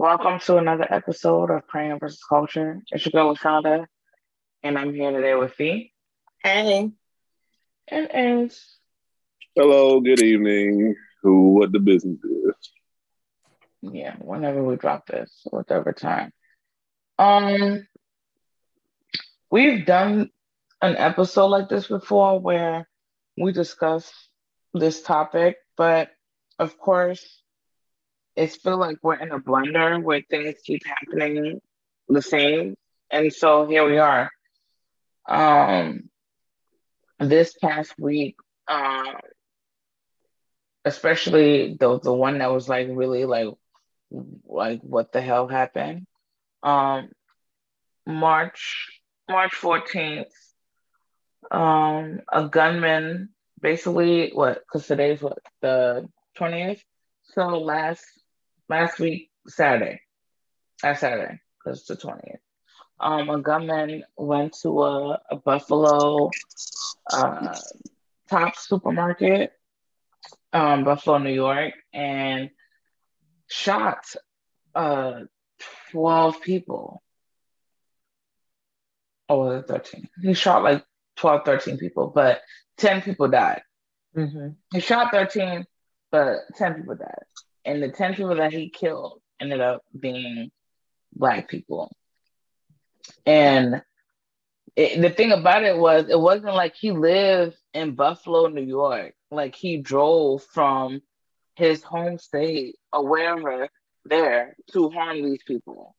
Welcome to another episode of Crayon versus Culture. It's your girl Lashonda, and I'm here today with Fee Hey. and Ace. Hello, good evening. Who, what the business is? Yeah, whenever we drop this, whatever time. Um, we've done an episode like this before where we discuss this topic, but of course, it's feel like we're in a blender where things keep happening the same, and so here we are. Um, this past week, um, especially the the one that was like really like like what the hell happened? Um march march 14th um a gunman basically what because today's what the 20th so last last week saturday last saturday because it's the 20th um a gunman went to a, a buffalo uh top supermarket um buffalo new york and shot uh 12 people. Or was it 13? He shot like 12, 13 people, but 10 people died. Mm-hmm. He shot 13, but 10 people died. And the 10 people that he killed ended up being black people. And it, the thing about it was, it wasn't like he lived in Buffalo, New York. Like he drove from his home state or wherever there to harm these people.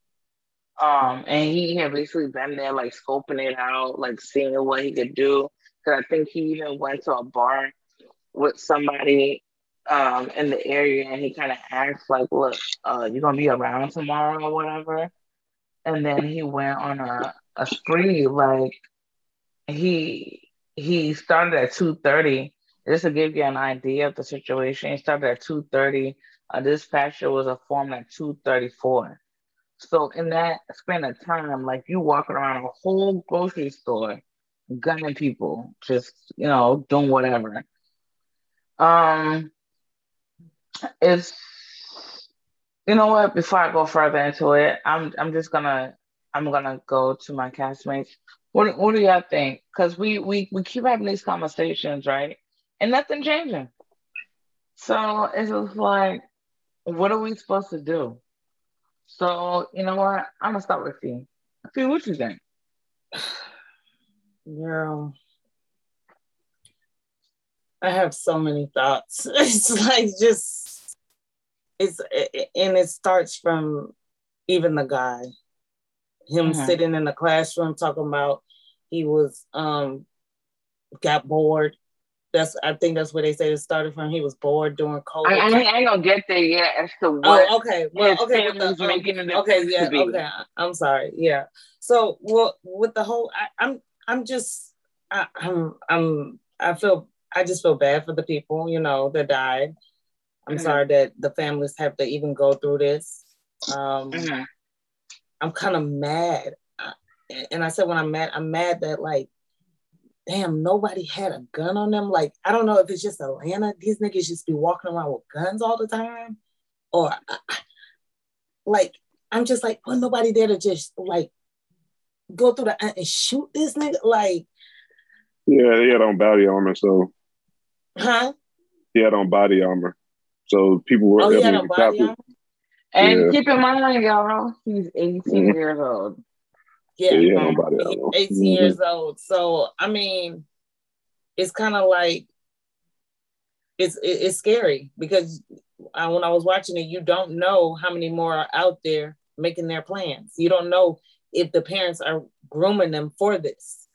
Um, and he had basically been there, like scoping it out, like seeing what he could do. Because I think he even went to a bar with somebody um, in the area, and he kind of asked, like, "Look, uh, you gonna be around tomorrow or whatever?" And then he went on a, a spree, like he he started at two thirty just to give you an idea of the situation, he started at 2.30. A dispatcher was informed at 2.34. So in that span of time, like you walking around a whole grocery store, gunning people, just, you know, doing whatever. Um, it's, you know what, before I go further into it, I'm, I'm just gonna, I'm gonna go to my castmates. What, what do y'all think? Because we, we, we keep having these conversations, right? and nothing changing. So it's just like, what are we supposed to do? So you know what? I'm gonna start with you. Fee, what you think? Girl. I have so many thoughts. It's like just it's and it starts from even the guy. Him Mhm. sitting in the classroom talking about he was um got bored. That's I think that's where they say it started from. He was bored during COVID. I, I, ain't- I gonna get there yet as to what. Oh, okay. Well, okay. With the, um, making it okay, yeah, okay. I'm sorry. Yeah. So, well, with the whole, I, I'm, I'm just, I, I'm, I'm, I feel, I just feel bad for the people, you know, that died. I'm sorry that the families have to even go through this. Um, Mhm. I'm kind of mad, Uh, and I said when I'm mad, I'm mad that like, damn, nobody had a gun on them. Like, I don't know if it's just Atlanta. These niggas just be walking around with guns all the time, or like, I'm just like, well, nobody there to just like go through the and shoot this nigga. Like, Yeah, he had on body armor, so huh? he had on body armor. So people were Oh, able to a body copy. armor. And Yeah. keep in mind, y'all, he's 18 Mhm. years old. Yeah, Yeah, he had on body He's armor. 18 Mhm. years old. So I mean, it's kind of like it's it's scary because uh, when I was watching it, you don't know how many more are out there making their plans. You don't know if the parents are grooming them for this.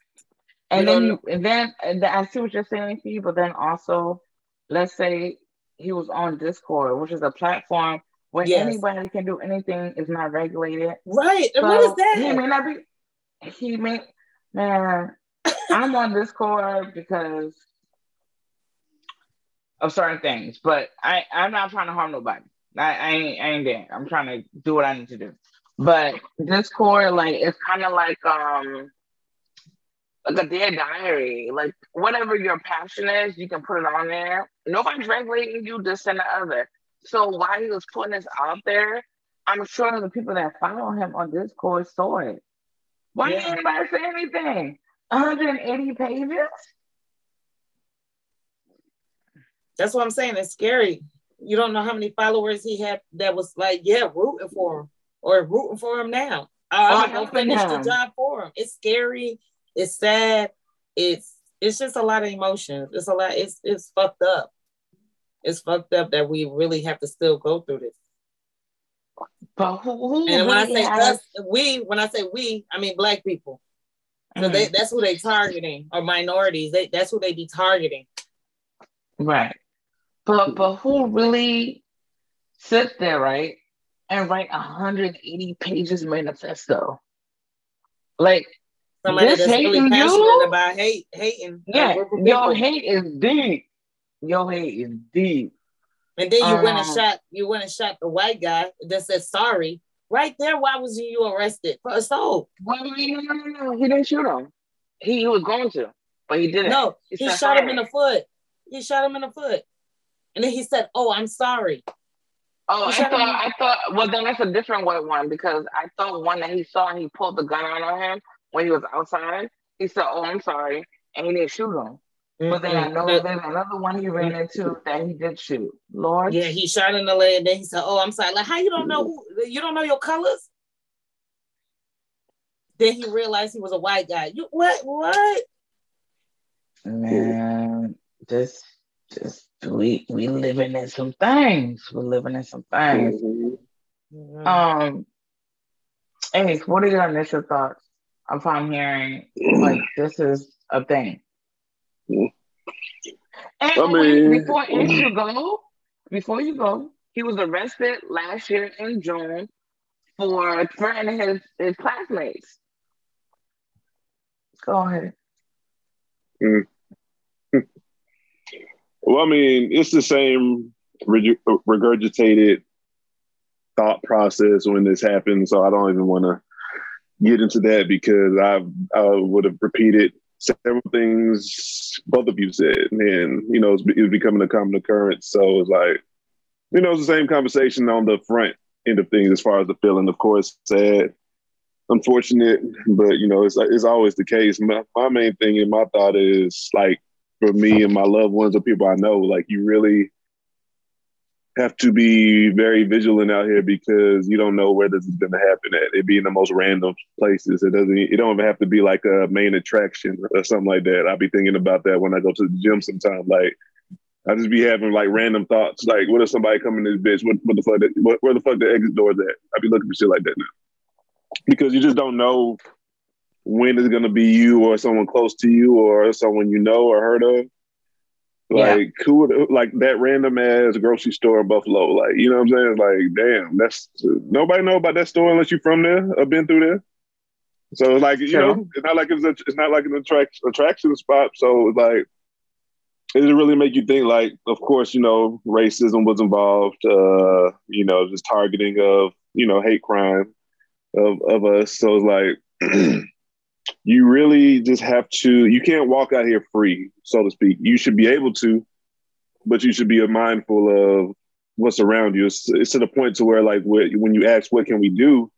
And You then, you, and then, and then I see what you're saying, Fee, but then also, let's say he was on Discord, which is a platform where Yes. anybody can do anything It's not regulated. Right. So what is He that? may not be. He may. Man, I'm on Discord because of certain things, but I I'm not trying to harm nobody. I, I ain't I ain't there. I'm trying to do what I need to do. But Discord, like, it's kind of like um like a dead diary. Like whatever your passion is, you can put it on there. Nobody's regulating you this and the other. So while he was putting this out there, I'm sure the people that follow him on Discord saw it. Why Yeah. didn't anybody say anything? 180 pages? That's what I'm saying. It's scary. You don't know how many followers he had that was like, yeah, rooting for him or rooting for him now. Uh, I'm gonna go finish him. the job for him. It's scary. It's sad. It's it's just a lot of emotions. It's a lot. It's it's fucked up. It's fucked up that we really have to still go through this. But who, who And when I say has- us, we, when I say we, I mean black people. So they mm-hmm. that's who they targeting or minorities. They that's who they be targeting. Right. But but who really sits there, right, and write 180 pages manifesto? Like, Somebody This that's really hating passionate you? about hate, hating. yeah, of your hate is deep. Your hate is deep. And then you went and Um, shot, you went and shot the white guy that said sorry. Right there, why was you arrested for assault? Well, no, no, no, no. He didn't shoot him. He, he was going to, but he didn't. No, He he shot him in the foot. He shot him in the foot. And then he said, Oh, I'm sorry. Oh, He I thought, I thought, well, then that's a different white one because I thought one that he saw and he pulled the gun out on him when he was outside. He said, "Oh, I'm sorry," and he didn't shoot him. But then I know The- there's another one he ran into that he did shoot. Lord, yeah, he shot in the leg. And then he said, Oh, I'm sorry. Like, how you don't know who you don't know your colors? Then he realized he was a white guy. You what? What? man, just, just we we living in some things. We're living in some things. Mhm. Um, Ace, what are your initial thoughts if I'm hearing like this is a thing? Mm. And I mean- before you go, before you go, he was arrested last year in June for threatening his, his classmates. Go ahead. Well, I mean, it's the same regurgitated thought process when this happens. So I don't even want to get into that because I've, I would have repeated several things both of you said. And, you know, it's, it's becoming a common occurrence. So it's like, you know, it's the same conversation on the front end of things as far as the feeling. Of course, sad, unfortunate, but, you know, it's, it's always the case. My, my main thing and my thought is like, for me and my loved ones or people I know, like you really have to be very vigilant out here because you don't know where this is going to happen at. It be in the most random places. It doesn't. It don't even have to be like a main attraction or something like that. I be thinking about that when I go to the gym sometimes. Like I just be having like random thoughts. Like, what if somebody come in this bitch? What, what the fuck? What, where the fuck the exit door is at? I be looking for shit like that now because you just don't know when it's gonna be you or someone close to you or someone you know or heard of. Yeah. Like who would like that random ass grocery store in Buffalo? Like you know what I'm saying? Like damn, that's nobody know about that store unless you from there or been through there. So it's like you Sure. know, it's not like it's a, it's not like an attraction attraction spot. So it's like it really make you think. Like of course you know racism was involved. Uh, you know just targeting of you know hate crime of of us. So it's like. you really just have to you can't walk out here free so to speak. You should be able to but you should be mindful of what's around you. It's, it's to the point to where like when you ask what can we do?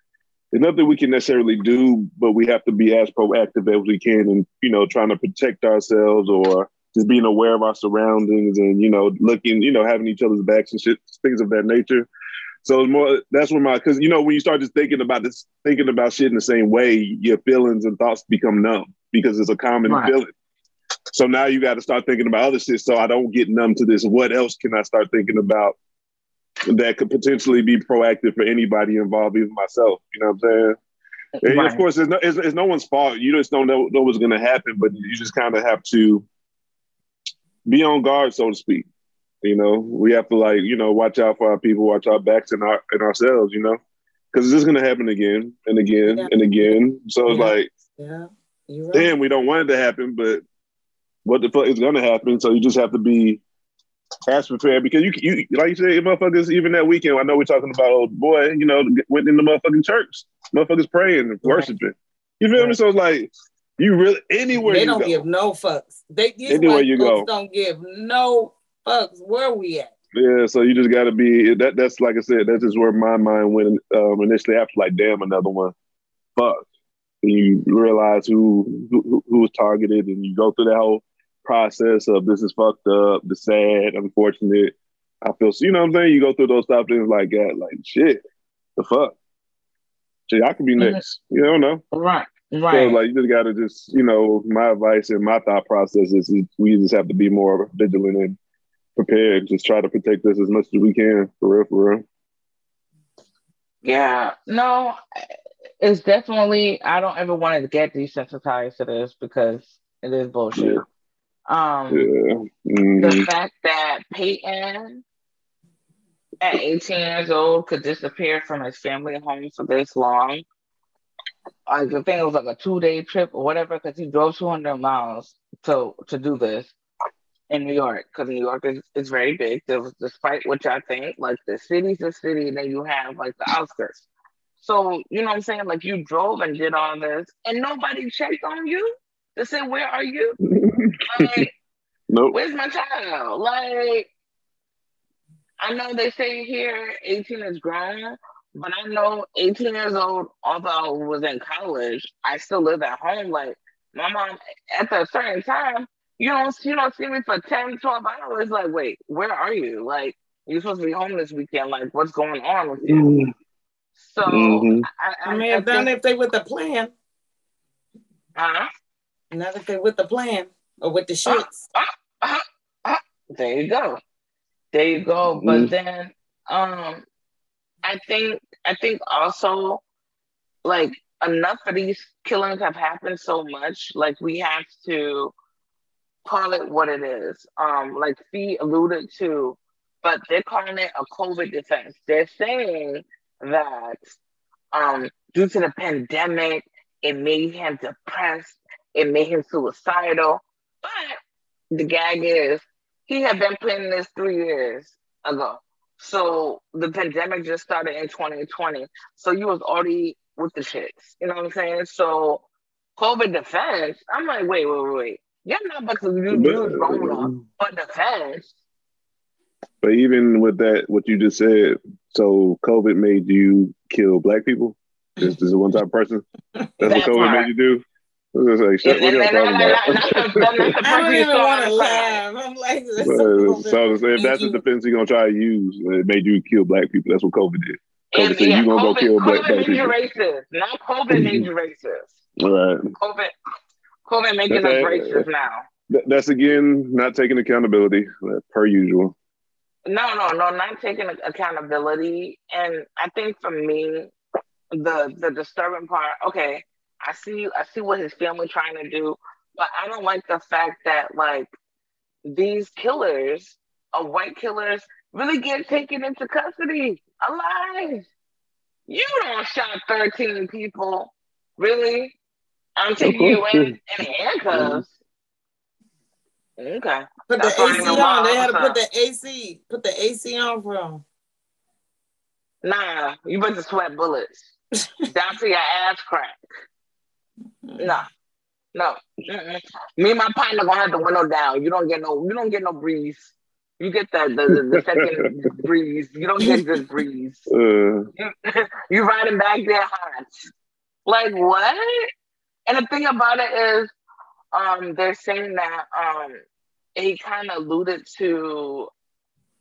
There's nothing we can necessarily do but we have to be as proactive as we can and you know trying to protect ourselves or just being aware of our surroundings and you know looking you know having each other's backs and shit things of that nature so more that's when my because you know when you start just thinking about this, thinking about shit in the same way, your feelings and thoughts become numb because it's a common Right. feeling. So now you got to start thinking about other shit. So I don't get numb to this. What else can I start thinking about that could potentially be proactive for anybody involved, even myself? You know what I'm saying? And Right. of course, it's no, it's, it's no one's fault. You just don't know, know what's going to happen, but you just kind of have to be on guard, so to speak. You know, we have to like you know watch out for our people, watch our backs and our and ourselves. You know, because this is gonna happen again and again Yeah. and again. So it's Yeah. like, Yeah, right. damn, we don't want it to happen, but what the fuck is gonna happen? So you just have to be as prepared because you you like you said, motherfuckers. Even that weekend, I know we're talking about old boy. You know, went in the motherfucking church, motherfuckers praying and worshiping. You feel me? So it's like you really anywhere They don't go. give no fucks. They Anywhere you go. don't give no fucks. Where we at? Yeah, so you just got to be that. That's like I said. That's just where my mind went um, initially. After like, damn, another one. Fuck. And you realize who who who was targeted, and you go through that whole process of this is fucked up, the sad, unfortunate. I feel so you know what I'm saying. You go through those stuff, things like that, like shit, the fuck. Shit, I could be Mhm. next. You don't know. Right. Right. So like you just gotta just you know my advice and my thought process is, is we just have to be more vigilant and prepared. Just try to protect us as much as we can for real, for real. Yeah, no, it's definitely. I don't ever want to get desensitized to this because it is bullshit. Yeah. Um, Yeah. the Mhm. fact that Payton at 18 years old could disappear from his family home for this long. Like think it was like a two day trip or whatever, because he drove 200 miles to to do this in New York, because New York is, is very big. Was, despite which I think, like the city's a city, and then you have like the outskirts. So you know what I'm saying? Like you drove and did all this, and nobody checked on you to say where are you? Like, nope. Where's my child? Like, I know they say here 18 is grown, but I know 18 years old, although I was in college, I still live at home. Like, my mom, at a certain time, you don't, you don't see me for 10, 12 hours. Like, wait, where are you? Like, you're supposed to be home this weekend. Like, what's going on with you? Mhm. So, Mhm. I, I, I may have I done think, if they with the plan. huh? Not if they with the plan or with the shits. There you go. There you go. Mhm. But then um I think I think also like enough of these killings have happened so much, like we have to call it what it is. Um, like Fee alluded to, but they're calling it a COVID defense. They're saying that um due to the pandemic, it made him depressed, it made him suicidal. But the gag is he had been planning this three years ago. So the pandemic just started in 2020. So you was already with the shits. You know what I'm saying? So COVID defense, I'm like, wait, wait, wait, wait. You're not about to use use Rona for defense. But even with that, what you just said, so COVID made you kill black people? This, this is one type of person? That's what COVID part. made you do? I was like, shit, And, what and, y'all talking about? and that's the, that's the I don't person you even saw want to outside. laugh. I'm like, this so so, so if that's the defense you're gonna try to use, it made you kill black people. That's what COVID did. COVID And, said yeah, you gonna go COVID, kill black, COVID black made you people. racist. Not COVID made you racist. All right. COVID, COVID making us That's a- racist now. That's again not taking accountability, uh, per usual. No, no, no, not taking accountability. And I think for me, the the disturbing part, okay, I see I see what his family trying to do, but I don't like the fact that like these killers, uh, white killers, really get taken into custody alive. You don't shot 13 people. Really? I'm taking you course, in, in handcuffs. Okay. Put That's the why AC I'm on. They had to put the AC, put the AC on for them. Nah, you better sweat bullets down to your ass crack. Nah, no. Mm-mm. Me and my partner gonna have the window down. You don't get no. You don't get no breeze. You get the the, the, the second breeze. You don't get good breeze. Uh, You, you riding back there hot. Like what? And the thing about it is, um, they're saying that um, he kind of alluded to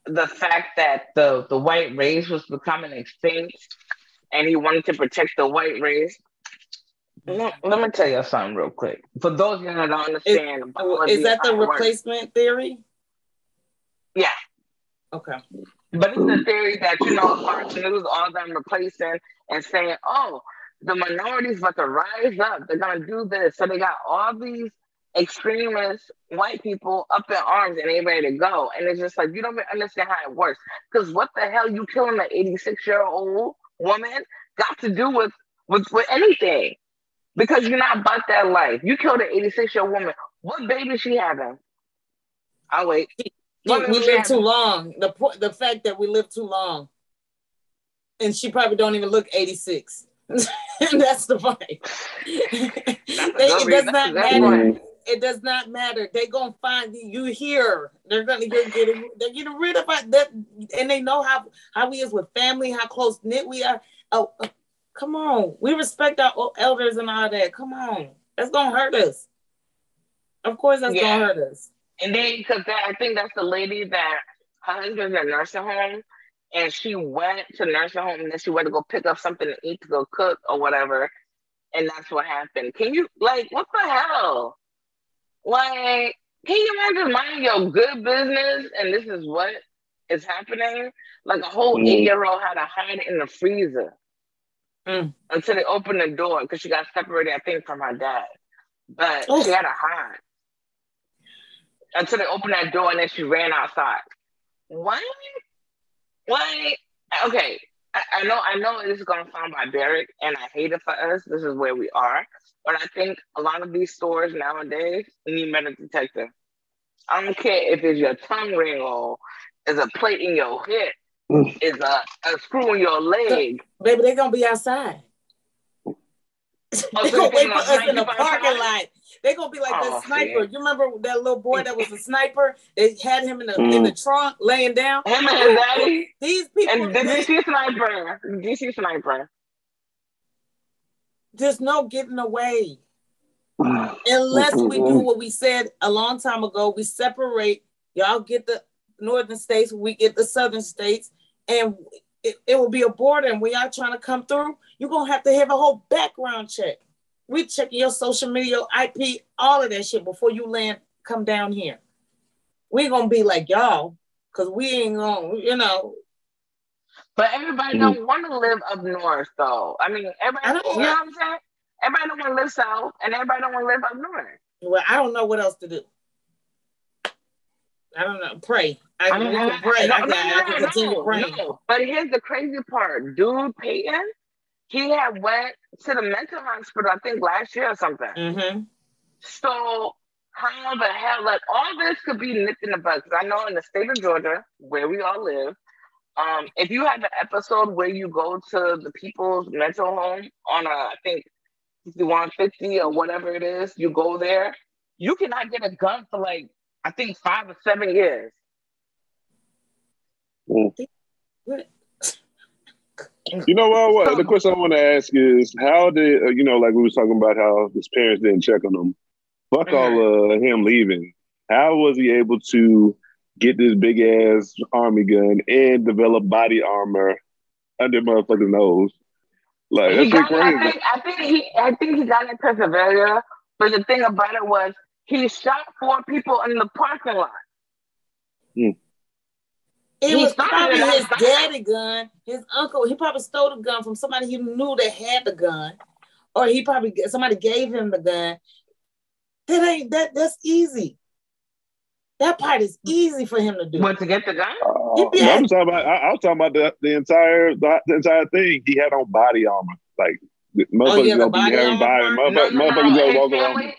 the fact that the the white race was becoming extinct, and he wanted to protect the white race. Let, let me tell you something real quick. For those of you that don't understand, Oh, biology Is that the replacement theory? Yeah. Okay. But it's the theory that, you know, Fox News, all them replacing and saying, oh, the minorities about to rise up. They're going to do this. So they got all these extremist white people up in arms and they ready to go. And it's just like you don't understand how it works. Because what the hell you killing an 86 year old woman got to do with with, with anything? Because you're not about that life. You killed an 86 year old woman. What baby she having? I'll wait. We, we live too long. The the fact that we live too long, and she probably don't even look 86. That's the point. it does not matter. It does not matter. They're gonna find you here. They're gonna get, get they're getting rid of that, and they know how how we is with family, how close knit we are. Oh, oh, come on, we respect our elders and all that. Come on, that's gonna hurt us. Of course, that's yeah. gonna hurt us. And then, because I think that's the lady that her husband's in a nursing home, and she went to nursing home, and then she went to go pick up something to eat to go cook or whatever, and that's what happened. Can you like what the hell? Like, can you imagine minding your good business and this is what is happening? Like a whole mm. eight year old had to hide in the freezer mm. until they opened the door because she got separated, I think, from her dad. But Oof. she had to hide until they opened that door and then she ran outside. What? What? Okay, I, I know I know this is gonna sound barbaric and I hate it for us. This is where we are. But I think a lot of these stores nowadays need metal detector. I don't care if it's your tongue ring or is a plate in your hip, mm. is a, a screw in your leg. Baby, they're gonna be outside. Oh, they're gonna wait for us in the parking lot. They're gonna be like oh, that sniper. You remember that little boy that was a sniper? They had him in the mm. in the trunk laying down. Him and his daddy. These people. And did you see sniper? Did you see sniper? There's no getting away. Unless we do what we said a long time ago, we separate. Y'all get the northern states, we get the southern states, and it, it will be a border. And we y'all trying to come through, you're gonna have to have a whole background check. We checking your social media, IP, all of that shit before you land, come down here. We gonna be like y'all, cause we ain't gonna, you know, but everybody mm-hmm. don't want to live up north, though. I mean, everybody, I you know what I'm saying? Everybody don't want to live south, and everybody don't want to live up north. Well, I don't know what else to do. I don't know. Pray. I, I, mean, I pray. No, I, no, I, I can continue praying. No. But here's the crazy part, dude. Payton, he had went to the mental hospital. I think last year or something. Mm-hmm. So how the hell? Like all this could be nipped in the bud. Because I know in the state of Georgia, where we all live, um, if you had an episode where you go to the people's mental home on a, I think, 150 or whatever it is, you go there, you cannot get a gun for like, I think five or seven years. Mm. You know what, what? The question I want to ask is, how did uh, you know? Like we were talking about how his parents didn't check on him. Fuck mm-hmm. all uh, him leaving. How was he able to get this big ass army gun and develop body armor under motherfucking nose. Like that's got, crazy. I think, I think he I think he got in Pennsylvania, but the thing about it was he shot four people in the parking lot. Hmm. It he was probably his daddy gun, his uncle. He probably stole the gun from somebody he knew that had the gun, or he probably somebody gave him the gun. That ain't that. That's easy. That part is easy for him to do. What to get the gun? Uh, I'm talking about. I, I, was talking about the, the entire the, the, entire thing. He had on body armor, like motherfuckers oh, yeah, body having body. Motherfuckers, no, no, motherfuckers walk around.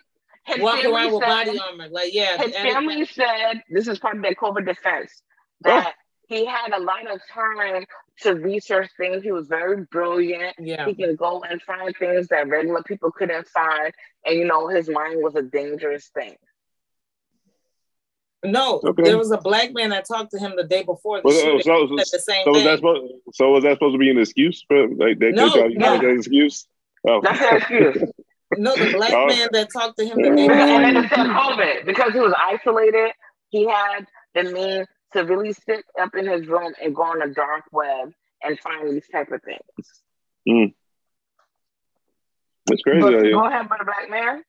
Walk around with body armor, like yeah. His family said this is part of their COVID defense that oh. he had a lot of time to research things. He was very brilliant. Yeah. He can go and find things that regular people couldn't find. And you know, his mind was a dangerous thing. No, okay. there was a black man that talked to him the day before the well, shooting. So, so, the same so was that supposed? So was that supposed to be an excuse for like that? no, took no. that excuse? Oh. That's an excuse. no, the black oh. man that talked to him the day. And then it said COVID because he was isolated. He had the means to really sit up in his room and go on the dark web and find these type of things. Mm. That's crazy. But, go ahead, but a black man.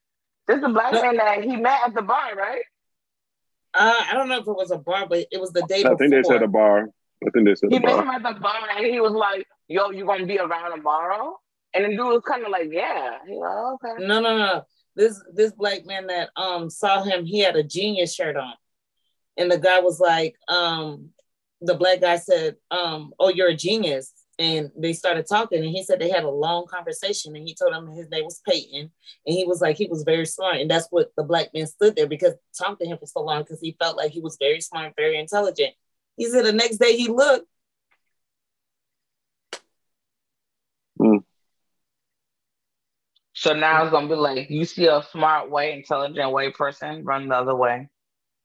This is a black no. man that he met at the bar, right? Uh, I don't know if it was a bar, but it was the day I before. think they said a bar. I think they said he a bar. met him at the bar and he was like, "Yo, you gonna be around tomorrow?" And the dude was kind of like, "Yeah." Like, "Okay." No, no, no. this this black man that um saw him, he had a genius shirt on. And the guy was like, um, the black guy said, um, oh, you're a genius. And they started talking, and he said they had a long conversation. And he told him his name was Payton, and he was like he was very smart, and that's what the black man stood there because talked to him for so long because he felt like he was very smart, very intelligent. He said the next day he looked, So now it's gonna be like you see a smart white, intelligent white person run the other way.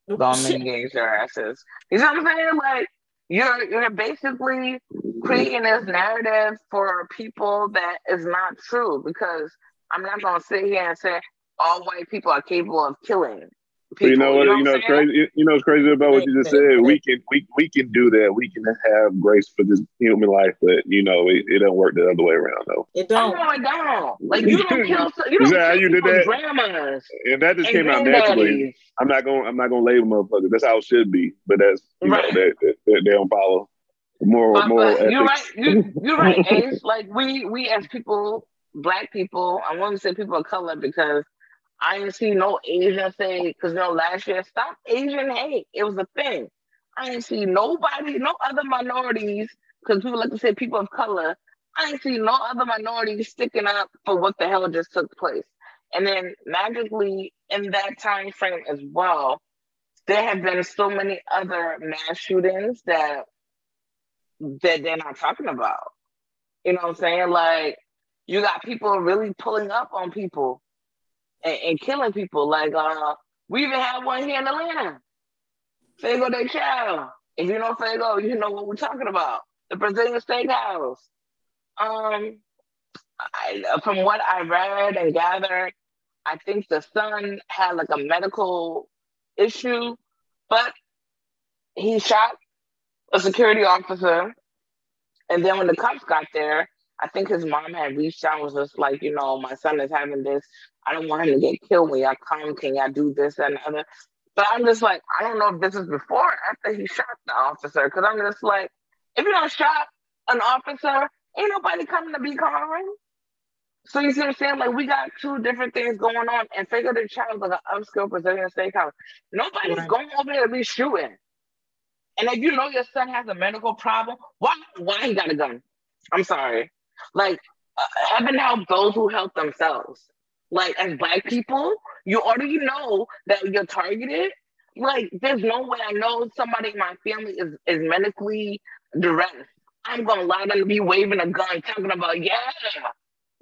Gonna engage their asses. You know what I'm saying? Like you're you're basically creating this narrative for people that is not true because I'm not gonna sit here and say all white people are capable of killing. But you know what? You You know know, what it's I'm crazy. You know, what's crazy about what you just said. We can, we, we can do that. We can have grace for this human life, but you know, it, it don't work the other way around though. it Oh don't. Like you don't kill. You don't Is kill you did that? grandmas And that just and came out naturally. I'm not gonna I'm not going to label motherfuckers. That's how it should be. But that's you Right. know that, that, that they don't follow moral But, moral but you're right. ethics. You, you're right, Ace. Like we we as people, black people. I want to say people of color because I didn't see no Asian say because you know last year stop Asian hate. It was a thing. I didn't see nobody, no other minorities because people like to say people of color. I didn't see no other minorities sticking up for what the hell just took place. And then magically in that time frame as well, there have been so many other mass shootings that that they're not talking about. You know what I'm saying? Like you got people really pulling up on people and, and killing people. Like uh we even had one here in Atlanta. Fogo de Chão. If you know Fogo, you know what we're talking about. The Brazilian steakhouse. Um I, from what I read and gathered, I think the son had like a medical issue, but he shot a security officer. And then when the cops got there, I think his mom had reached out and was just like, you know, my son is having this. I don't want him to get killed when y'all come. Can y'all do this and the other? But I'm just like, I don't know if this is before or after he shot the officer. Cause I'm just like, if you don't shot an officer, ain't nobody coming to be covering. So you see what I'm saying? Like we got two different things going on, and figure the child like an upscale Brazilian steakhouse. Nobody's Right. going over there to be shooting. And if you know your son has a medical problem, why why he got a gun? I'm sorry. Like uh, heaven help those who help themselves. Like as black people, you already know that you're targeted. Like there's no way I know somebody in my family is is medically duress. I'm gonna allow them to be waving a gun, talking about yeah.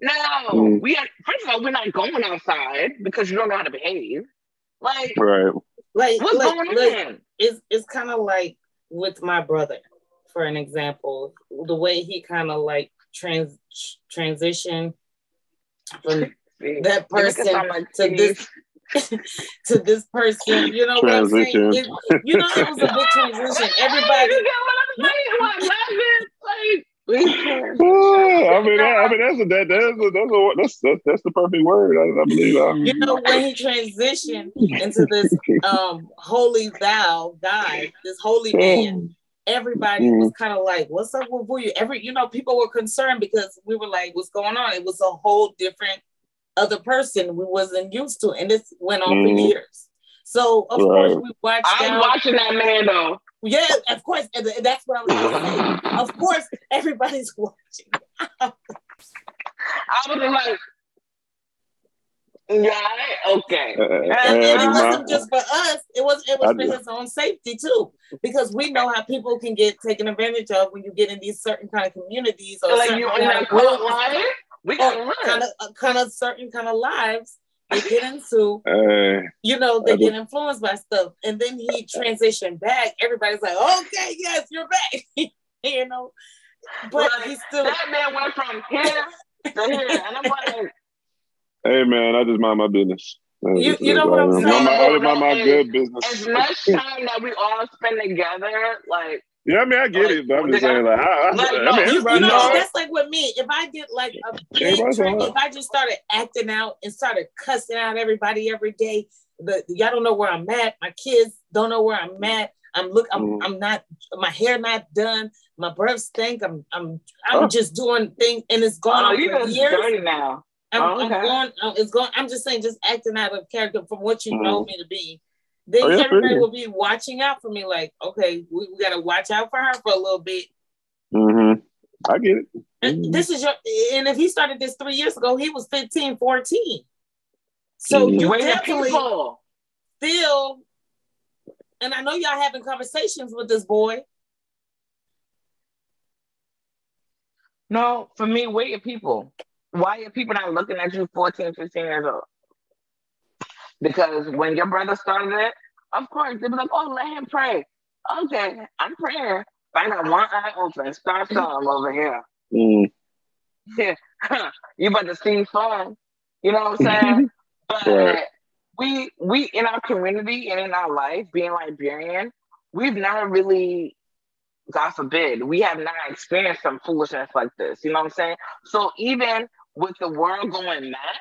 No, Mm. we are, first of all we're not going outside because you don't know how to behave. Like Right. Like, what's like, going like, on? it's it's kind of like with my brother, for an example, the way he kind of like trans transition from that you make it person to this to this person. You know what I'm saying? Transition. It- you know, it was a big transition. Everybody, You get what I'm saying? What, laughing? Like, I mean, I mean, that's a, that, that's a, that's, a, that's, that's that's the perfect word. I, I believe. I you know, when he transitioned into this um holy thou guy, this holy man, everybody Mhm. was kind of like, "What's up with you?" Every you know, people were concerned because we were like, "What's going on?" It was a whole different other person we wasn't used to, and this went on Mhm. for years. So of Right. course we watched. I out. was watching that man though. Yeah, of course, and that's what I was going to say. Of course, everybody's watching. I was like, yeah, okay. Uh, And, and and it wasn't just for us; it was it was I for do. his own safety too, because we know how people can get taken advantage of when you get in these certain kind of communities or like certain you in kind of court groups, line? We got to or kind of uh, kind of certain kind of lives they get into. uh, You know, they I do. get influenced by stuff, and then he transitioned back. Everybody's like, "Okay, yes, you're back," you know. But Like, he still that man went from here to here, and I'm like, hey man, I just mind my business. That's You- you know what I'm saying? mind my- I just mind my As- good business. as much time that we all spend together, like, Yeah, I mean, I get Like, it, but I'm just saying, like, I, I, Like, I mean, you- You, everybody you know, know- that's like with me. If I did like a big Everybody's trend, all right. if I just started acting out and started cussing out everybody every day, the y'all don't know where I'm at. My kids don't know where I'm at. I'm look. I'm, Mhm. I'm not. My hair not done. My breath stink. I'm. I'm. I'm Oh. just doing things, and it's gone oh, on you for just years. dirty now. I'm, Oh, I'm going. I'm, it's going. I'm just saying, just acting out of character from what you Mhm. know me to be. Then Oh, yeah, everybody yeah. will be watching out for me. Like, okay, we, we got to watch out for her for a little bit. hmm I get it. And Mhm. This is your. And if he started this three years ago, he was 15, 14. So Mhm. you Wait a definitely people. feel. And I know y'all having conversations with this boy. No, for me, where your people? Why are people not looking at you 14, 15 years old? Because when your brother started it, of course, they'd be like, oh, let him pray. Okay, I'm praying. I got one eye open. Start something over here. Mm. you about to see fun. You know what I'm saying? but Right. we we in our community and in our life, being Liberian, we've never really, God forbid, we have not experienced some foolishness like this. You know what I'm saying? So even with the world going mad,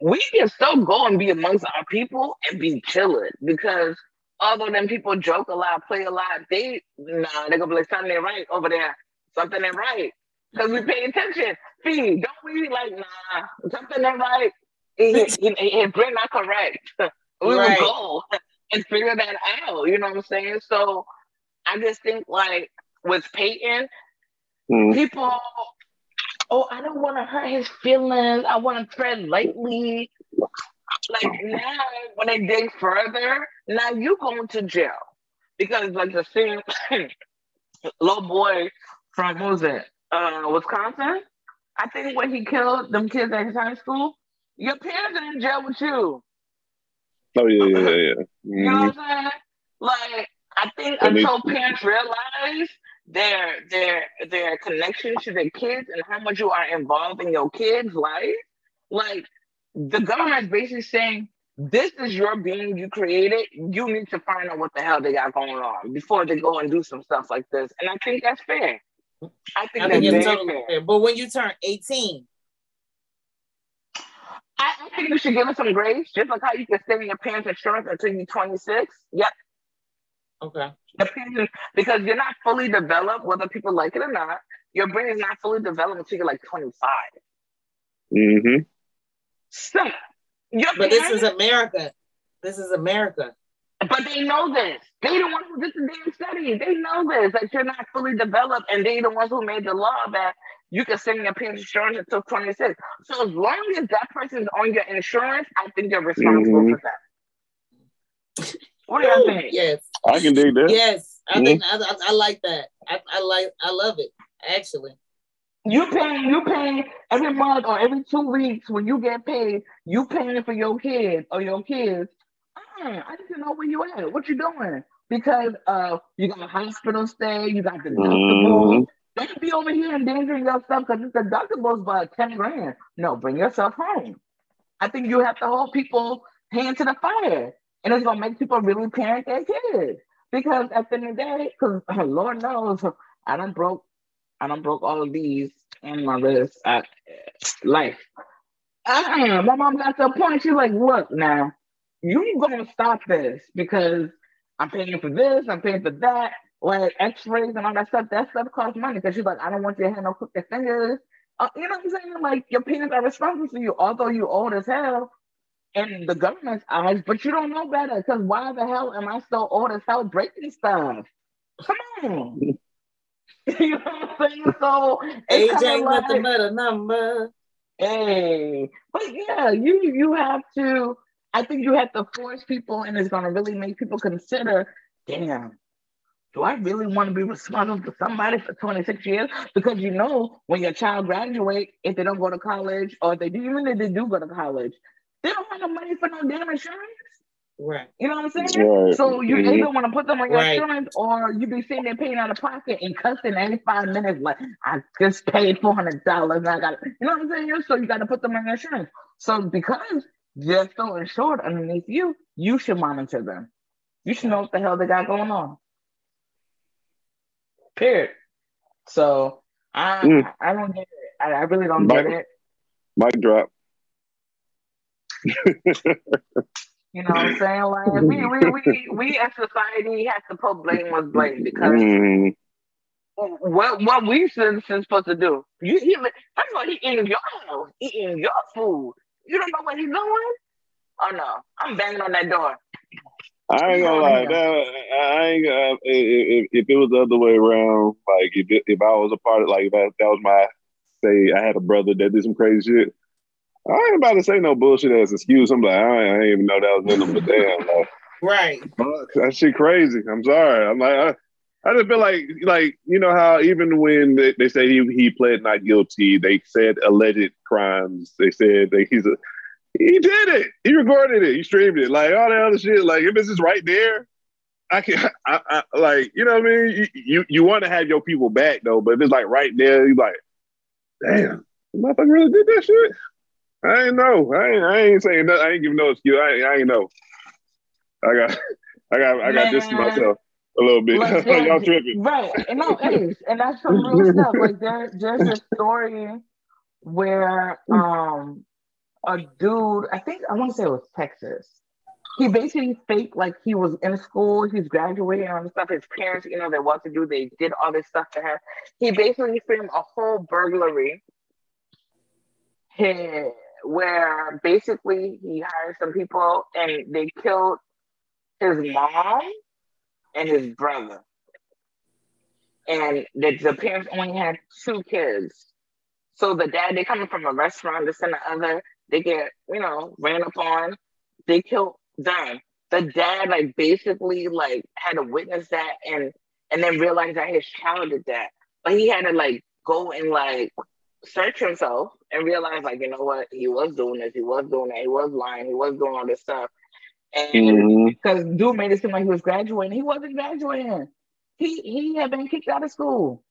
we can still go and be amongst our people and be chilling because although them people joke a lot, play a lot, they nah, they're gonna be like something ain't right over there. Something ain't right. Because we pay attention. Fee, don't we like nah, something ain't right. It, it, it, it, not correct. we Right. will go and figure that out. You know what I'm saying? So I just think like with Payton, Mm. people oh i don't want to hurt his feelings. I want to tread lightly. Like now when I dig further now you going to jail. Because like the same little boy from what was it? Uh wisconsin? I think when he killed them kids at his high school. Your parents are in jail with you. Oh yeah, yeah, yeah. yeah. you know what I'm saying? Like, I think And they- until parents realize their their their connection to their kids and how much you are involved in your kids' life, like the government's basically saying, This is your being you created. You need to find out what the hell they got going on before they go and do some stuff like this. And I think that's fair. I think I that's think very totally fair. fair. But when you turn 18, I, I think you should give it some grace, just like how you can stay in your parents' insurance until you're 26. Yep, okay. the because you're not fully developed, whether people like it or not. Your brain is not fully developed until you're like 25. Mm-hmm. So, your But this is America. This is America. but they know this. They the ones who did the damn study. They know this that you're not fully developed, and they the ones who made the law that you can send your parents' insurance until 26. So as long as that person's on your insurance, I think you're responsible Mhm. for that. What do y'all think? Yes. I can dig that. Yes. I Mhm. think I, I, I like that. I, I like I love it, actually. You paying, you paying every month or every two weeks when you get paid, you paying for your kids or your kids. Uh, I need to know where you at. What you doing? Because uh, you got a hospital stay, you got deductibles. Mhm. Don't be over here endangering yourself because it's deductibles by ten grand. No, bring yourself home. I think you have to hold people hand to the fire, and it's gonna make people really parent their kids. Because at the end of the day, because Lord knows, I don't broke, I don't broke all of these on my wrist. I, life. Uh-uh. My mom got to a point. She's like, "Look, now you gonna stop this because I'm paying for this, I'm paying for that, like X-rays and all that stuff. That stuff costs money." Because she's like, "I don't want your hand no crooked fingers." Uh, you know what I'm saying? Like your parents are responsible for you, although you old as hell in the government's eyes, but you don't know better. Because why the hell am I so old as hell breaking stuff? Come on. you know what I'm saying? So it's Age kinda ain't like, nothing but a number. Hey, but yeah, you you have to. I think you have to force people, and it's gonna really make people consider. Damn, do I really want to be responsible for somebody for 26 years? Because you know, when your child graduate, if they don't go to college, or if they do, even if they do go to college, they don't have no money for no damn insurance. Right. You know what I'm saying? Right. So you Mhm. either want to put them on your Right. insurance or you be sitting there paying out of pocket and cussing every five minutes like I just paid four hundred dollars and I got you know what I'm saying? So you got to put them on your insurance. So because they're still insured underneath you, you should monitor them. You should know what the hell they got going on. Period. So I Mm. I don't get it. I, I really don't Mike- get it. Mic drop. You know what I'm saying? Like we we we we as society have to put blame on blame because Mhm. what what we citizens supposed to do? You he first of all he eating your house, eating your food. You don't know what he's doing? Oh no, I'm banging on that door. I ain't gonna lie. That, I ain't gonna, if, if it was the other way around, like if if I was a part of like that, that was my say. I had a brother that did some crazy shit. I ain't about to say no bullshit as excuse. I'm like, I, ain't, I didn't even know that was in them, but damn, like, Right. that shit crazy. I'm sorry. I'm like, I, I just feel like, like you know how even when they, they say he he pled not guilty, they said alleged crimes. They said that he's a he did it. He recorded it. He streamed it. Like all that other shit. Like if it's just right there, I can. I, I like you know what I mean. You you, you want to have your people back though, but if it's like right there, you like, damn, the motherfucker really did that shit. I ain't know. I ain't. I ain't saying that. I ain't giving no excuse. I ain't, I ain't know. I got. I got. I got this to myself a little bit. Like, Y'all tripping. Right. And no, is. And that's some real stuff. Like there there's a story where um a dude, I think I want to say it was Texas. He basically faked like he was in school, he's graduating and all stuff. His parents, you know, they what to do, they did all this stuff to him. He basically filmed a whole burglary here where basically he hired some people and they killed his mom and his brother. And the, the parents only had two kids. So the dad, they coming from a restaurant, this and the other, they get, you know, ran up on, they killed them. The dad like basically like had to witness that and and then realize that his child did that. But he had to like go and like search himself and realize like, you know what, he was doing this, he was doing that, he was lying, he was doing all this stuff. And mm-hmm. because dude made it seem like he was graduating. He wasn't graduating. He he had been kicked out of school.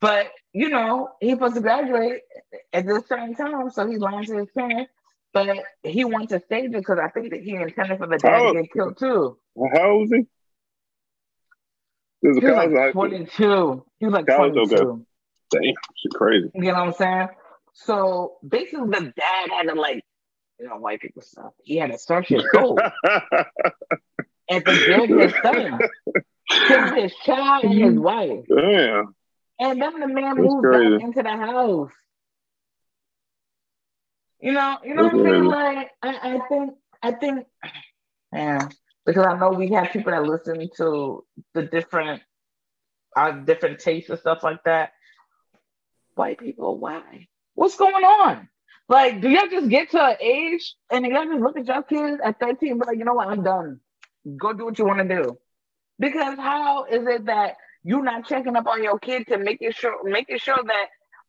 But you know, he was supposed to graduate at this certain time, so he lying to his parents. But he wanted to stay there because I think that he intended for the dad Oh. to get killed too. How old was he? Is He was like high school. 22. He was like College, 22. okay. Damn, shit crazy. You know what I'm saying? So basically, the dad had to like, you know, white people stuff. He had to search his soul and forgive his son, kill his child and his wife. Damn. And then the man That's moved crazy. back into the house. You know, you know That's what I'm saying? Like, I, I think, I think, yeah, because I know we have people that listen to the different, our different tastes and stuff like that. White people, why? What's going on? Like, do y'all just get to an age and y'all just look at your kids at 13 and be like, you know what, I'm done. Go do what you want to do. Because how is it that you're not checking up on your kid to make it sure making sure that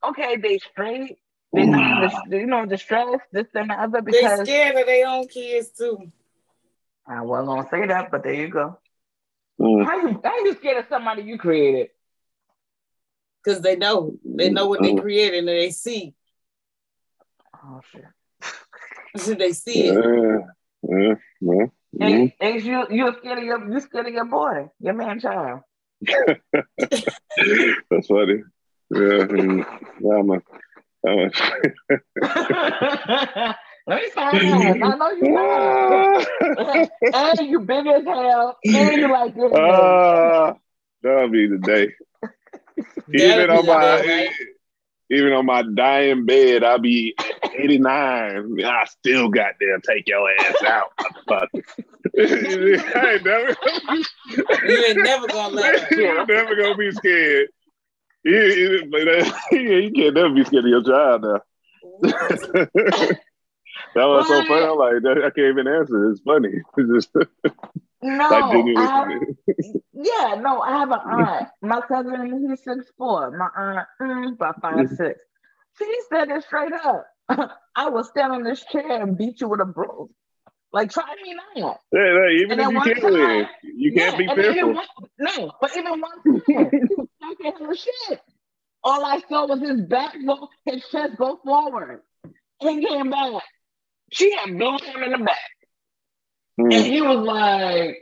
okay, they straight, they not dis- you know, distressed, this and the other They because scared of their own kids too. I wasn't gonna say that, but there you go. Mm. How you how you scared of somebody you created? Because they know. They know what they Mm. created and they see. Oh shit. they see it. Yeah, yeah, yeah. Mhm. Hey, hey, you you scared of your you scared of your boy, your man child. That's funny. Yeah, mm. yeah I'm a, I'm a, Let me find out. I know you not. and you big as hell, and you like this. Ah, that'll be the day. Even on my right? even on my dying bed, I'll be 89. I still got there take your ass out. Fuck. I ain't never You ain't never gonna let her. You're never gonna be scared. You, you, you can't never be scared of your child now. that was so funny. I'm like, I can't even answer. It's funny. It's just No, like genuinely I have, yeah, no, I have an aunt. My cousin, he's six four. My aunt, mm, about five six. She said it straight up. I will stand on this chair and beat you with a broom. Like, try me now. Yeah, yeah, even And if you can't win, time- you can't be fearful. one, no, but even one time, he was talking hella shit. All I saw was his back go, his chest go forward. He came back. She had blew him in the back. And Mm. he was like,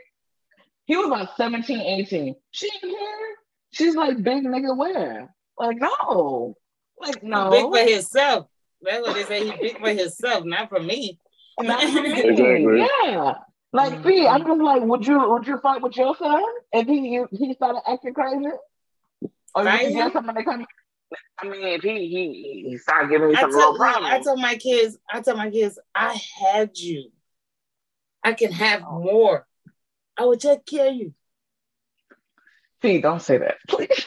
he was like 17, 18. She didn't care. She's like, big nigga, where? Like, no. Like, no. Big for himself. That's what they say. He big for himself, not for me. Not for me. Exactly. Yeah. Like, see, I'm just like, would you would you fight with your son if he he started acting crazy? Or Right. you can get someone to come. I mean, if he he he start giving me I some real problems. I tell my kids, I told my kids, I had you. I can have more. I will take care of you. See, don't say that, please.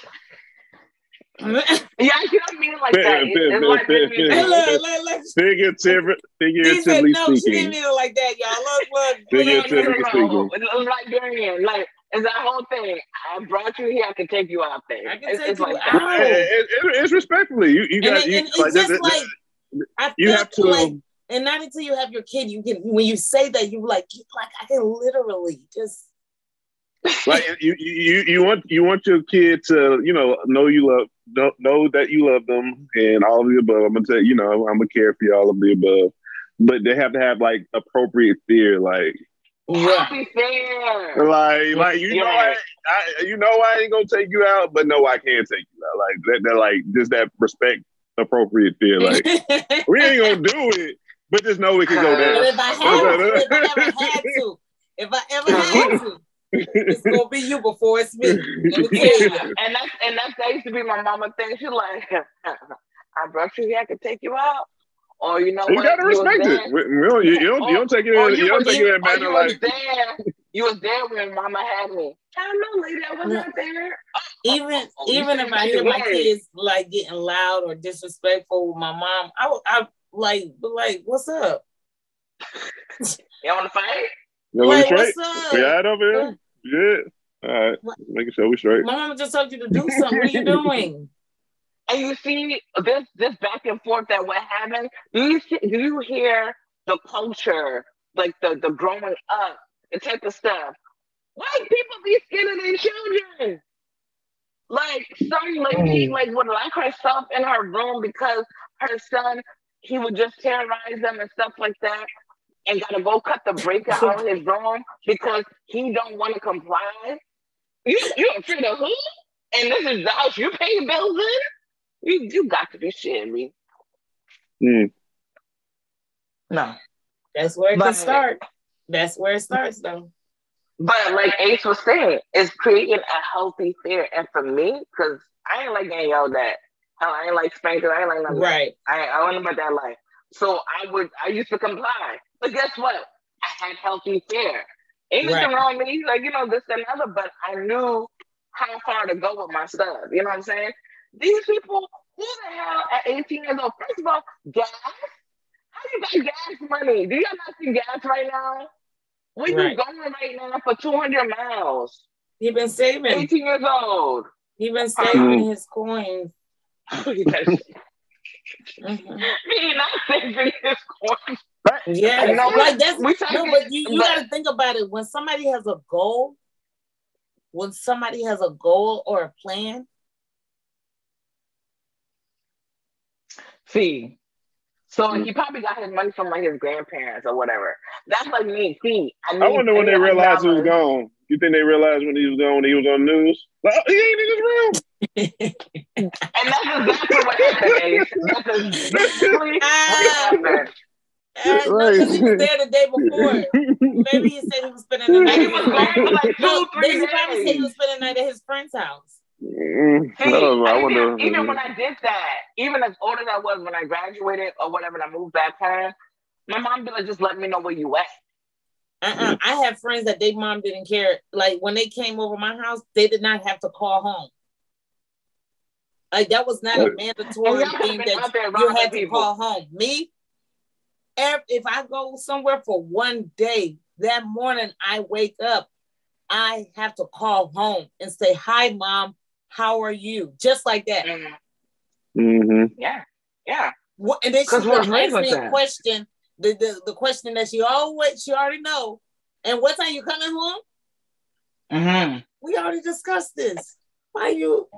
Look, Yeah, you don't mean it like that. It- It's like maybe- look, look. Figurative, He said figuratively no, she didn't speaking. mean it like that, y'all. Look, look. Figure- No, look. no, no, Figuratively speaking. no. Like Darian, like it's that whole thing. I brought you here. I can take you out there. I can It's, take it's you like out. that. It- it- it- it's respectfully. You, you And, got it- you, like, just that- that- like I you have to. like, and not until you have your kid, you can. When you say that, you like, like I can literally just. like you, you you want you want your kid to you know know you love know, know that you love them and all of the above. I'm gonna tell you, you know I'm gonna care for you all of the above, but they have to have like appropriate fear, like Yeah. Be like like you know I, I you know I ain't gonna take you out, but no I can't take you out. Like that, that like just that respect appropriate fear. Like we ain't gonna do it, but just know we can go But there. if I had to, if I ever had to, if I ever had to, it's gonna be you before it's me. Let me tell you. Yeah, and that's and that's that used to be my mama thing. She like, I brought you here. I could take you out, or you know You what? gotta respect there. it. We, we don't, you, you don't, you don't take it Or in, you don't was- take it in or manner you was like there. You was there when mama had me. I know, lady, I was not there. Even Oh, oh, oh even if I hear my kids like getting loud or disrespectful with my mom, I would I like but like, what's up? Y'all want to fight? No, we Like, straight. what's up? We all right over here? Yeah. All right. What? Making sure we straight. My mama just told you to do something. What are you doing? And you see this this back and forth that we're having. Do you see, do you hear the culture, like the the growing up, the type of stuff? White people be skinning their children. Like some lady, oh. like would lock herself in her room because her son, he would just terrorize them and stuff like that, and gotta go cut the breaker out of his room because he don't want to comply. You you afraid of who? And this is the house you pay your bills in? You you got to be shitting me. Mm. No. That's where it But- can start. That's where it starts though. But like Ace was saying, it's creating a healthy fear. And for me, because I ain't like getting yelled at. I ain't like spanked. I ain't like nothing. Right. I I wasn't about that life. So I would I used to comply. But guess what? I had healthy fear. Ain't nothing Right. wrong with me, like, you know, this and other, but I knew how far to go with my stuff. You know what I'm saying? These people, who the hell at 18 years old? First of all, gas. How you got gas money? Do y'all not see gas right now? Where you going right now for 200 miles? He been saving. 18 years old. He been saving his coins. He not saving his coins. Yeah, You know like that's We no, talking- but you, you got to think about it. When somebody has a goal, when somebody has a goal or a plan, See, so mm. he probably got his money from like his grandparents or whatever. That's like me. See, I, I wonder when they realized he was gone. You think they realized when he was gone when he was on the news? Like, oh, he ain't in his room. And that's exactly what happened. Ace. That's exactly Ah. what happened. uh, no, 'cause he was there the day before. Maybe he said he was spending the night. He was his for like friend's- two, No, three he probably said he was spending the night at his friend's house. Mm, See, I don't. I even, wonder. even when I did that, even as old as I was when I graduated or whatever, and I moved back home, my mom be like, just let me know where you at. Uh-uh. I have friends that their mom didn't care. Like when they came over my house, they did not have to call home. Like that was not a mandatory thing been that you had to people. call home. Me, ev- if I go somewhere for one day, that morning I wake up, I have to call home and say, "Hi, mom, how are you?" Just like that. Mhm. hmm Yeah, yeah. What, and then she 'Cause we're would ask raised me like a question, the, the the question that she always she already know. And what time you coming home? Mm-hmm. We already discussed this. Why you?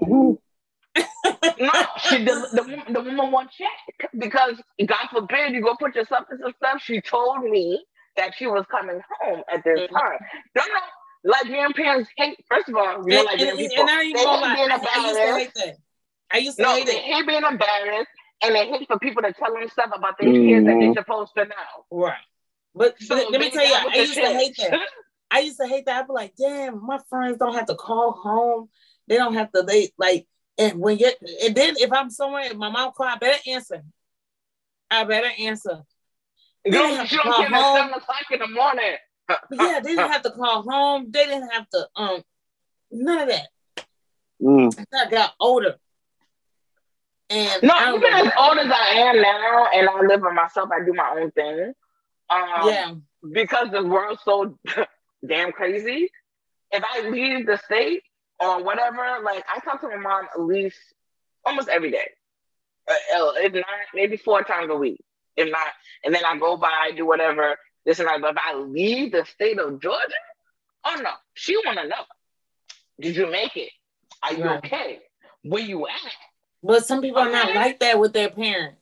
No, she the, the, woman- the woman won't check because God forbid you go put yourself in some stuff. She told me that she was coming home at this Mhm. time. Don't know, Liberian parents hate. First of all, you know, And, Liberian and, people and I ain't they gonna hate being I, I used to hate that. I used to No, hate they it. hate being embarrassed, and they hate for people to tell them stuff about their kids that they're Mhm. supposed to know. Right. But, So but let me tell you, I the used to hate that. I used to hate that. I'd be like, damn, my friends don't have to call home. They don't have to. They like And when you and then if I'm somewhere, my mom call, I better answer. I better answer. You They don't, didn't have to don't call get at seven o'clock in the morning. Yeah, they didn't have to call home. They didn't have to um none of that. Mm. I got older. And No, I don't even as old as I am now, and I live by myself, I do my own thing. Um, yeah. because the world's so damn crazy. If I leave the state or whatever, like I talk to my mom at least almost every day. Uh, if not, maybe four times a week. If not, and then I go by, do whatever, this and that. But if I leave the state of Georgia, oh no, she wanna know. Did you make it? Are you Right. okay? Where you at? But some people are not like that with their parents.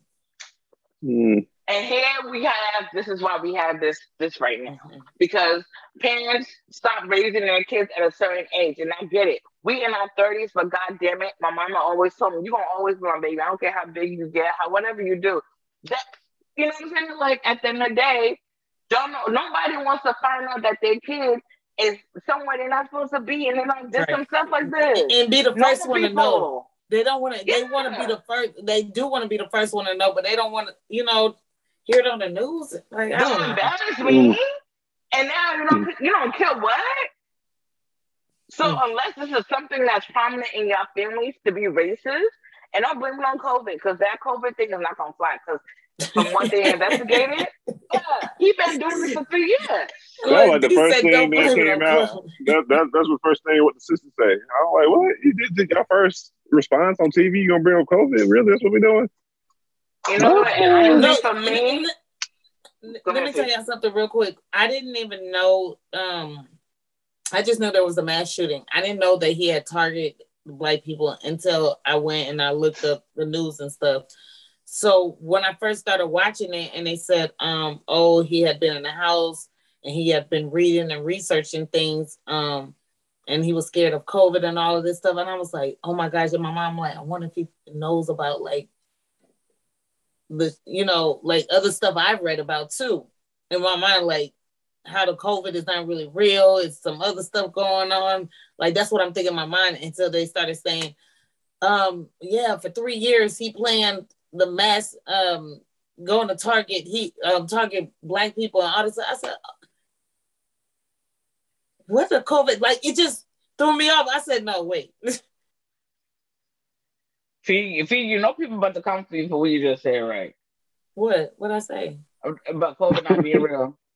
Mm. And here we have this is why we have this this right now. Mm-hmm. because parents stop raising their kids at a certain age, and I get it. We in our thirties, but God damn it, my mama always told me, "You gonna always be my baby. I don't care how big you get, how whatever you do." That you know what I'm saying? Like at the end of the day, don't know. Nobody wants to find out that their kid is somewhere they're not supposed to be, and they're like just Right. some stuff like this. And be the first one to know. They don't want to. They want to be the first. They do want to be the first one to know, but they don't want to. You know, hear it on the news. Like I Don't don't know. embarrass me. And now you don't you don't care what? So Mm. unless this is something that's prominent in your families to be racist, and don't blame it on COVID because that COVID thing is not gonna fly. Because from what they investigated, yeah, he been doing this for three years. That was like the He first said, thing that came out. That, that, that's the first thing what the sister say. I'm like, what? You did did your first response on TV? You gonna bring up COVID? Really? That's what we doing? You know what? And No, for me, let, me tell you something real quick. I didn't even know. Um, I just knew there was a mass shooting. I didn't know that he had targeted black people until I went and I looked up the news and stuff. So when I first started watching it, and they said, um, "Oh, he had been in the house and he had been reading and researching things." Um, and he was scared of COVID and all of this stuff. And I was like, oh my gosh. And my mom like, I wonder if he knows about like the, you know, like other stuff I've read about too. In my mind, like how the COVID is not really real. It's some other stuff going on. Like that's what I'm thinking in my mind until they started saying, um, yeah, for three years he planned the mass um going to target he um target black people and all this. I said, what the COVID? Like it just threw me off. I said, no, wait. see, if you know people about to come for you for what you just said, right? what? What I say? About COVID not being real.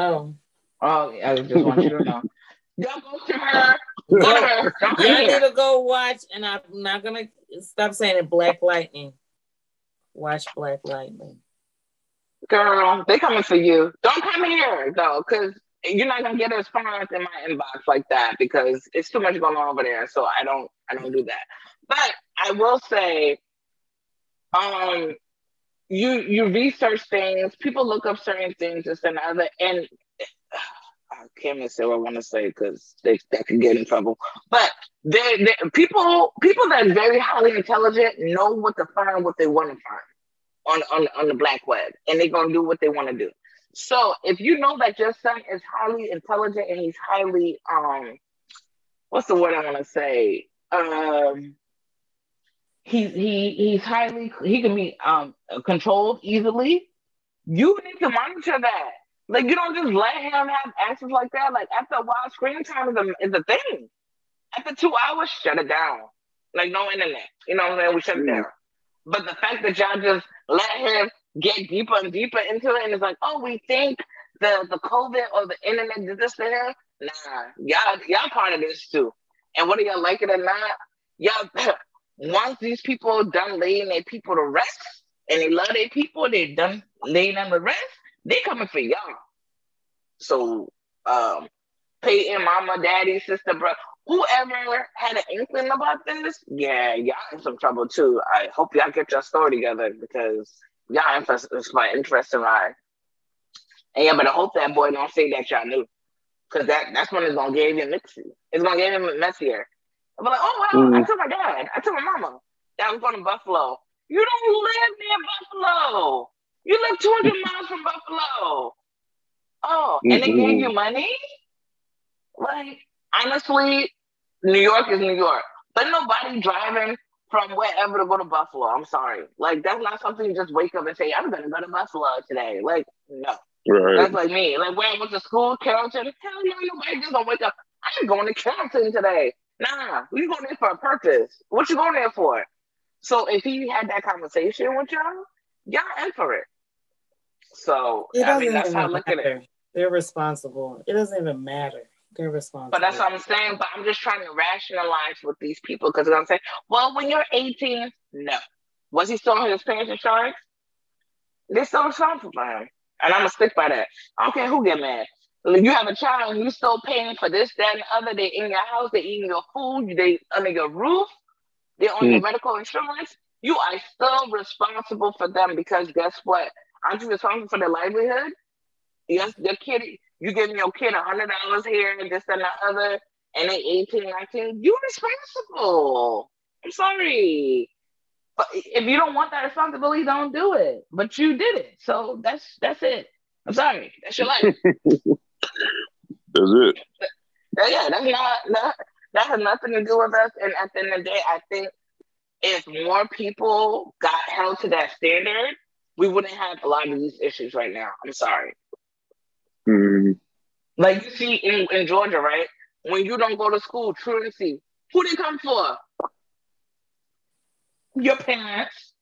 Oh, Oh, I just want you to know. Don't go to her. Go to her. Don't y'all come need to go watch, and I'm not gonna stop saying it. Black Lightning. Watch Black Lightning. Girl, they coming for you. Don't come here though, because you're not gonna get a response in my inbox like that because it's too much going on over there. So I don't, I don't do that. But I will say, um, you you research things. People look up certain things, this and the other, and I can't even say what I want to say because they that could get in trouble. But they, they people people that are very highly intelligent know what to find, what they want to find on, on, on the black web and they're gonna do what they want to do. So if you know that your son is highly intelligent and he's highly um what's the word I want to say? Um he's he he's highly he can be um controlled easily. You need to monitor that. Like you don't just let him have access like that. Like after a while, screen time is a is a thing. After two hours, shut it down. Like no internet. You know what I'm saying? We shut it down. But the fact that y'all just let him get deeper and deeper into it, and it's like, oh, we think the the COVID or the internet did this to him. Nah, y'all y'all part of this too. And whether y'all like it or not, y'all once these people done laying their people to rest, and they love their people, they done laying them to rest. They coming for y'all. So, um, Payton, mama, daddy, sister, bro, whoever had an inkling about this, yeah, y'all in some trouble too. I hope y'all get your story together because y'all in for it's quite interesting ride. And yeah, but I hope that boy don't say that y'all knew. Cause that that's when it's gonna get even messy. It's gonna get even messier. I'm like, oh wow, I Mhm. told my dad, I told my mama that I was going to Buffalo. You don't live near Buffalo. You live 200 miles from Buffalo. Oh, and they gave you money? Like, honestly, New York is New York. But nobody driving from wherever to go to Buffalo. I'm sorry. Like that's not something you just wake up and say, I'm gonna go to Buffalo today. Like, no. Right. That's like me. Like where I went to school, Carrollton. Hell no, nobody just gonna wake up. I'm going to Carrollton today. Nah, we going there for a purpose. What you going there for? So if he had that conversation with y'all, y'all in for it. So It I mean that's even how I look at it. They're responsible. It doesn't even matter. They're responsible. But that's what I'm saying. But I'm just trying to rationalize with these people because I'm saying, well, when you're 18, no. Was he still on his parents' insurance? They're still responsible for him. And I'm going to stick by that. I don't care who get mad. You have a child and you're still paying for this, that, and the other. They're in your house, They're eating your food, they under your roof, they're on your hmm. medical insurance. You are still responsible for them because guess what? Aren't you responsible for their livelihood? Yes, your kid, you giving your kid a hundred dollars here and this and the other, and they 18, 19, you responsible. I'm sorry. But if you don't want that responsibility, don't do it. But you did it. So that's that's it. I'm sorry. That's your life. That's it. That- yeah, that's not that that has nothing to do with us. And at the end of the day, I think if more people got held to that standard, we wouldn't have a lot of these issues right now. I'm sorry. Mhm. Like you see in, in Georgia, right? When you don't go to school, truancy, who they come for? Your parents.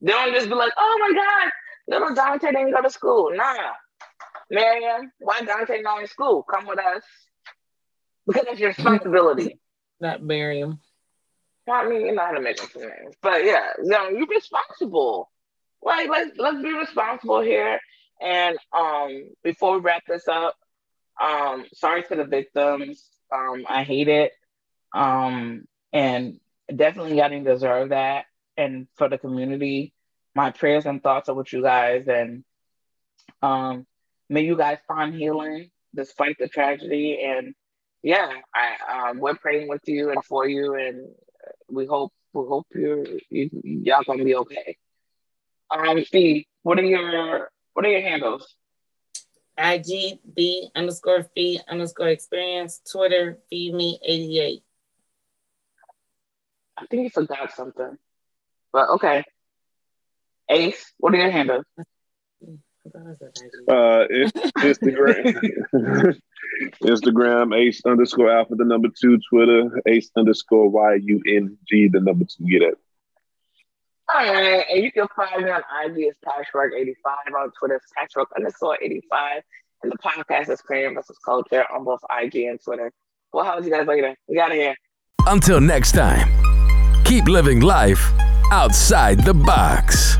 They don't just be like, oh my God, little Dante didn't go to school. Nah. Mariam, why Dante not in school? Come with us. Because it's your responsibility. not Miriam. I mean, you know how to make up some names. But yeah, you know, you're responsible. Like let's let's be responsible here. And um before we wrap this up, um, sorry to the victims. Um, I hate it. Um, and definitely y'all didn't deserve that. And for the community, my prayers and thoughts are with you guys and um may you guys find healing despite the tragedy and yeah, I um, we're praying with you and for you, and we hope we hope you're you, y'all gonna be okay. Um, Steve, what are your what are your handles? IG B underscore fee underscore experience. Twitter feed me 88. I think you forgot something, but okay. Ace, what are your handles? I thought I said IG. Uh, it's Instagram, Instagram ace underscore alpha the number two, Twitter ace underscore y u n g the number two. Get it? All right, and you can find me on IG as Patchwork85, on Twitter as Patchwork underscore 85, and the podcast is Crayon versus Culture on both IG and Twitter. Well, how was you guys later? We got here. Until next time, keep living life outside the box.